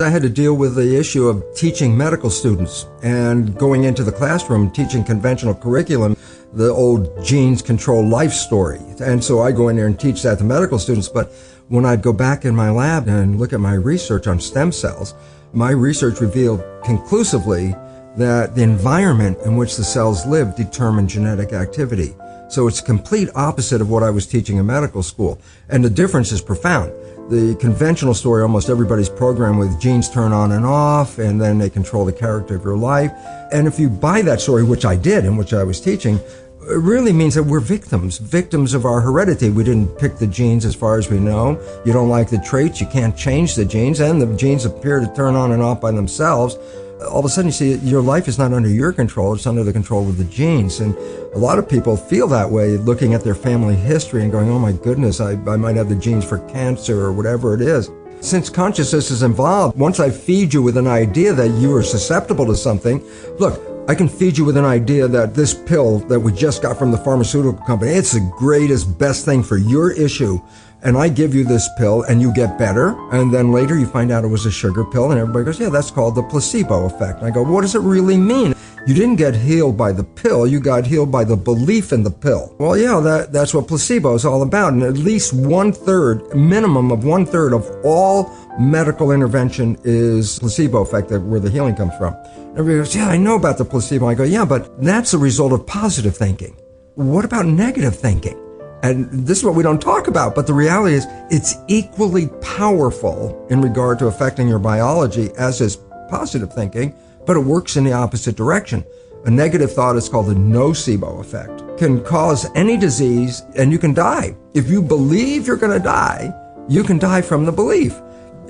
I had to deal with the issue of teaching medical students and going into the classroom teaching conventional curriculum, the old genes control life story. And so I go in there and teach that to medical students. But when I'd go back in my lab and look at my research on stem cells, my research revealed conclusively that the environment in which the cells live determine genetic activity. So it's complete opposite of what I was teaching in medical school. And the difference is profound the conventional story, almost everybody's programmed with genes turn on and off, and then they control the character of your life. And if you buy that story, which I did and which I was teaching, it really means that we're victims, victims of our heredity. We didn't pick the genes as far as we know. You don't like the traits, you can't change the genes, and the genes appear to turn on and off by themselves all of a sudden you see your life is not under your control, it's under the control of the genes. And a lot of people feel that way looking at their family history and going, oh my goodness, I, I might have the genes for cancer or whatever it is. Since consciousness is involved, once I feed you with an idea that you are susceptible to something, look, I can feed you with an idea that this pill that we just got from the pharmaceutical company, it's the greatest, best thing for your issue and I give you this pill and you get better. And then later you find out it was a sugar pill and everybody goes, yeah, that's called the placebo effect. And I go, what does it really mean? You didn't get healed by the pill. You got healed by the belief in the pill. Well, yeah, that, that's what placebo is all about. And at least one third, minimum of one third of all medical intervention is placebo effect where the healing comes from. Everybody goes, yeah, I know about the placebo. I go, yeah, but that's a result of positive thinking. What about negative thinking? And this is what we don't talk about, but the reality is it's equally powerful in regard to affecting your biology as is positive thinking, but it works in the opposite direction. A negative thought is called the nocebo effect. Can cause any disease and you can die. If you believe you're going to die, you can die from the belief.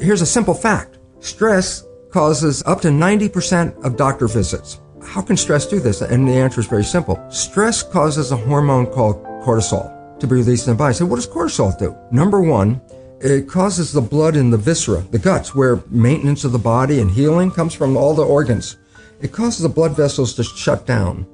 Here's a simple fact. Stress causes up to 90% of doctor visits. How can stress do this? And the answer is very simple. Stress causes a hormone called cortisol to be released in the body. So what does cortisol do? Number one, it causes the blood in the viscera, the guts, where maintenance of the body and healing comes from all the organs. It causes the blood vessels to shut down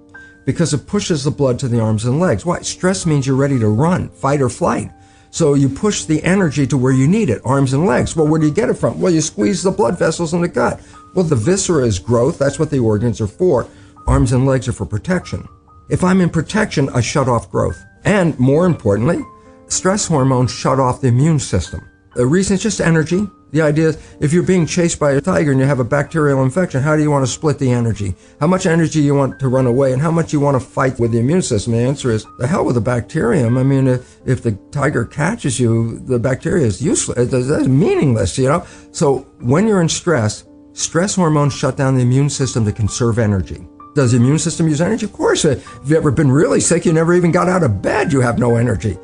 because it pushes the blood to the arms and legs. Why? Stress means you're ready to run, fight or flight. So you push the energy to where you need it, arms and legs. Well, where do you get it from? Well, you squeeze the blood vessels in the gut. Well, the viscera is growth. That's what the organs are for. Arms and legs are for protection. If I'm in protection, I shut off growth. And more importantly, stress hormones shut off the immune system. The reason is just energy. The idea is if you're being chased by a tiger and you have a bacterial infection, how do you want to split the energy? How much energy you want to run away and how much you want to fight with the immune system? The answer is the hell with the bacterium. I mean, if, if the tiger catches you, the bacteria is useless. It's meaningless, you know? So when you're in stress, stress hormones shut down the immune system to conserve energy. Does the immune system use energy? Of course. Uh, if you've ever been really sick, you never even got out of bed, you have no energy.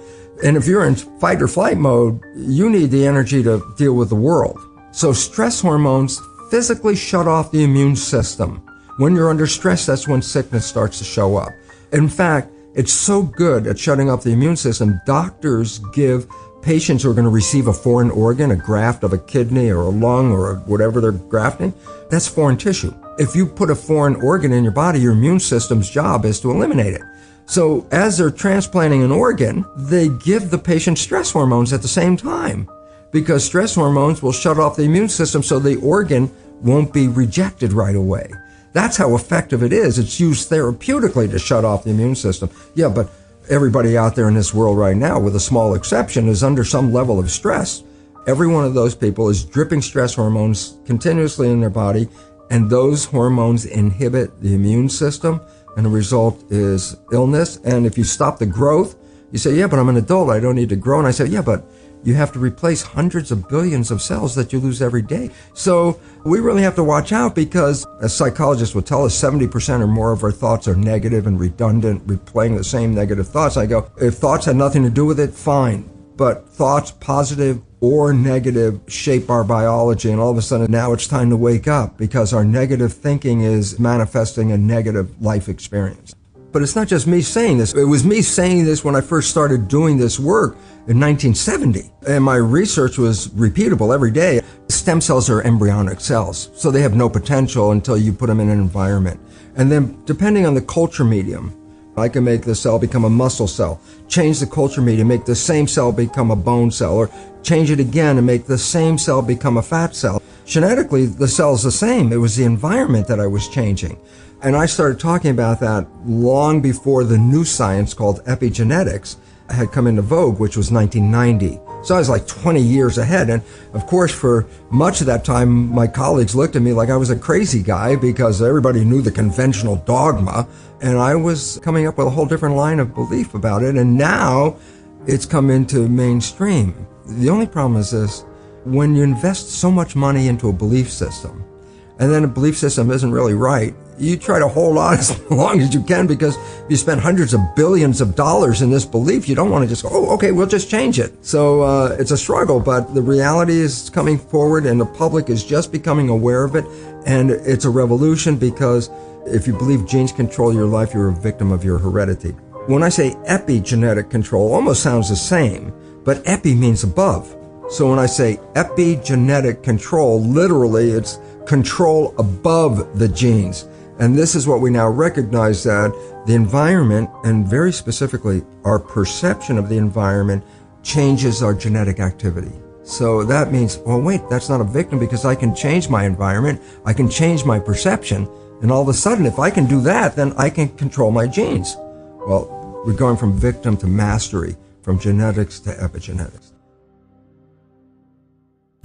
And if you're in fight or flight mode, you need the energy to deal with the world. So stress hormones physically shut off the immune system. When you're under stress, that's when sickness starts to show up. In fact, it's so good at shutting off the immune system, doctors give patients who are going to receive a foreign organ, a graft of a kidney or a lung or whatever they're grafting, that's foreign tissue. If you put a foreign organ in your body, your immune system's job is to eliminate it. So as they're transplanting an organ, they give the patient stress hormones at the same time because stress hormones will shut off the immune system so the organ won't be rejected right away. That's how effective it is. It's used therapeutically to shut off the immune system. Yeah, but everybody out there in this world right now, with a small exception, is under some level of stress. Every one of those people is dripping stress hormones continuously in their body and those hormones inhibit the immune system, and the result is illness. And if you stop the growth, you say, Yeah, but I'm an adult, I don't need to grow. And I say, Yeah, but you have to replace hundreds of billions of cells that you lose every day. So we really have to watch out because, as psychologists would tell us, 70% or more of our thoughts are negative and redundant, replaying the same negative thoughts. I go, if thoughts had nothing to do with it, fine. But thoughts, positive or negative shape our biology. And all of a sudden now it's time to wake up because our negative thinking is manifesting a negative life experience. But it's not just me saying this. It was me saying this when I first started doing this work in 1970. And my research was repeatable every day. Stem cells are embryonic cells, so they have no potential until you put them in an environment. And then depending on the culture medium, I can make the cell become a muscle cell, change the culture medium, make the same cell become a bone cell, or change it again and make the same cell become a fat cell. genetically, the cell's the same. It was the environment that I was changing. And I started talking about that long before the new science called epigenetics had come into vogue, which was 1990. So I was like 20 years ahead. And of course, for much of that time, my colleagues looked at me like I was a crazy guy because everybody knew the conventional dogma. And I was coming up with a whole different line of belief about it. And now it's come into mainstream. The only problem is this when you invest so much money into a belief system, and then a belief system isn't really right, you try to hold on as long as you can because you spend hundreds of billions of dollars in this belief. You don't want to just go, oh, okay, we'll just change it. So uh, it's a struggle, but the reality is coming forward and the public is just becoming aware of it. And it's a revolution because if you believe genes control your life, you're a victim of your heredity. When I say epigenetic control, almost sounds the same, but epi means above. So when I say epigenetic control, literally it's control above the genes. And this is what we now recognize that the environment, and very specifically our perception of the environment, changes our genetic activity. So that means, well, wait, that's not a victim because I can change my environment. I can change my perception. And all of a sudden, if I can do that, then I can control my genes. Well, we're going from victim to mastery, from genetics to epigenetics.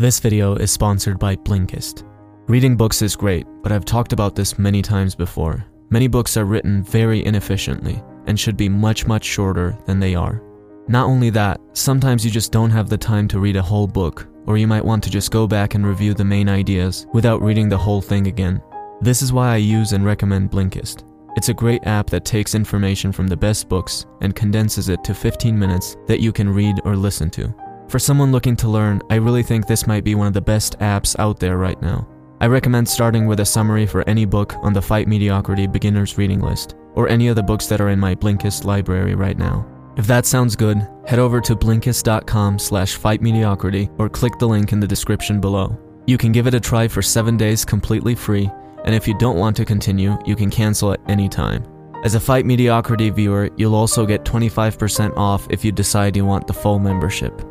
This video is sponsored by Blinkist. Reading books is great, but I've talked about this many times before. Many books are written very inefficiently and should be much, much shorter than they are. Not only that, sometimes you just don't have the time to read a whole book, or you might want to just go back and review the main ideas without reading the whole thing again. This is why I use and recommend Blinkist. It's a great app that takes information from the best books and condenses it to 15 minutes that you can read or listen to. For someone looking to learn, I really think this might be one of the best apps out there right now. I recommend starting with a summary for any book on the Fight Mediocrity Beginner's Reading List, or any of the books that are in my Blinkist library right now. If that sounds good, head over to blinkist.com slash fightmediocrity or click the link in the description below. You can give it a try for 7 days completely free, and if you don't want to continue, you can cancel at any time. As a Fight Mediocrity viewer, you'll also get 25% off if you decide you want the full membership.